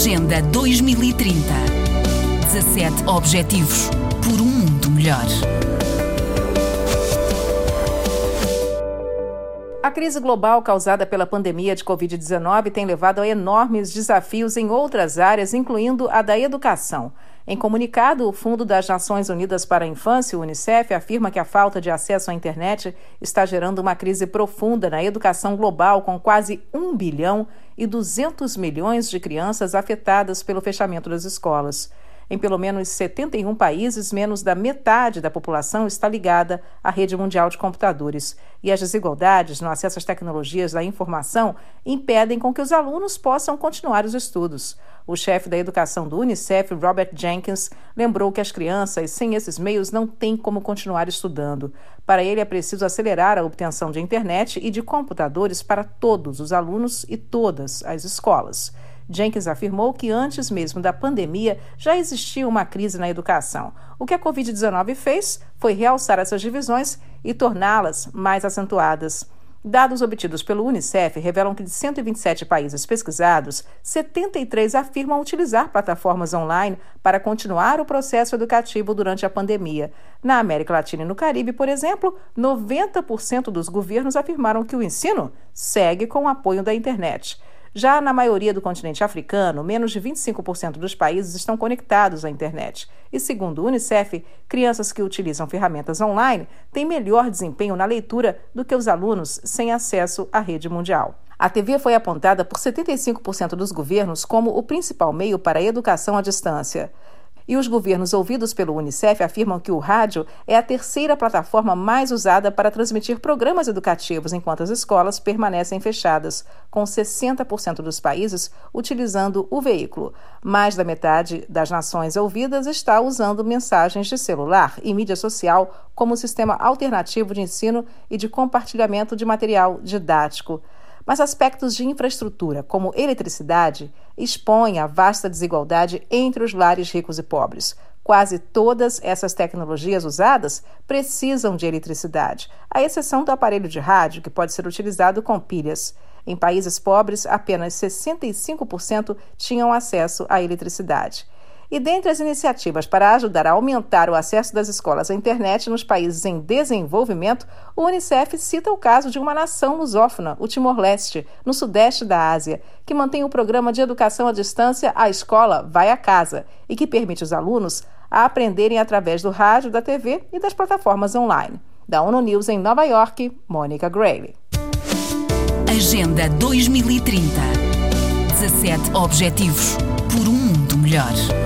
Agenda 2030. 17 Objetivos por um mundo melhor. A crise global causada pela pandemia de Covid-19 tem levado a enormes desafios em outras áreas, incluindo a da educação. Em comunicado, o Fundo das Nações Unidas para a Infância, o Unicef, afirma que a falta de acesso à internet está gerando uma crise profunda na educação global, com quase 1 bilhão e 200 milhões de crianças afetadas pelo fechamento das escolas. Em pelo menos 71 países, menos da metade da população está ligada à rede mundial de computadores. E as desigualdades no acesso às tecnologias da informação impedem com que os alunos possam continuar os estudos. O chefe da educação do Unicef, Robert Jenkins, lembrou que as crianças sem esses meios não têm como continuar estudando. Para ele, é preciso acelerar a obtenção de internet e de computadores para todos os alunos e todas as escolas. Jenkins afirmou que antes mesmo da pandemia já existia uma crise na educação. O que a Covid-19 fez foi realçar essas divisões e torná-las mais acentuadas. Dados obtidos pelo Unicef revelam que de 127 países pesquisados, 73 afirmam utilizar plataformas online para continuar o processo educativo durante a pandemia. Na América Latina e no Caribe, por exemplo, 90% dos governos afirmaram que o ensino segue com o apoio da internet. Já na maioria do continente africano, menos de 25% dos países estão conectados à internet. E segundo o Unicef, crianças que utilizam ferramentas online têm melhor desempenho na leitura do que os alunos sem acesso à rede mundial. A TV foi apontada por 75% dos governos como o principal meio para a educação à distância. E os governos ouvidos pelo Unicef afirmam que o rádio é a terceira plataforma mais usada para transmitir programas educativos enquanto as escolas permanecem fechadas, com 60% dos países utilizando o veículo. Mais da metade das nações ouvidas está usando mensagens de celular e mídia social como sistema alternativo de ensino e de compartilhamento de material didático mas aspectos de infraestrutura, como eletricidade, expõem a vasta desigualdade entre os lares ricos e pobres. Quase todas essas tecnologias usadas precisam de eletricidade, à exceção do aparelho de rádio, que pode ser utilizado com pilhas. Em países pobres, apenas 65% tinham acesso à eletricidade. E dentre as iniciativas para ajudar a aumentar o acesso das escolas à internet nos países em desenvolvimento, o Unicef cita o caso de uma nação lusófona, o Timor-Leste, no sudeste da Ásia, que mantém o programa de educação à distância A Escola Vai a Casa e que permite os alunos a aprenderem através do rádio, da TV e das plataformas online. Da ONU News em Nova York, Mônica Grayley. Agenda 2030 17 Objetivos por um mundo melhor.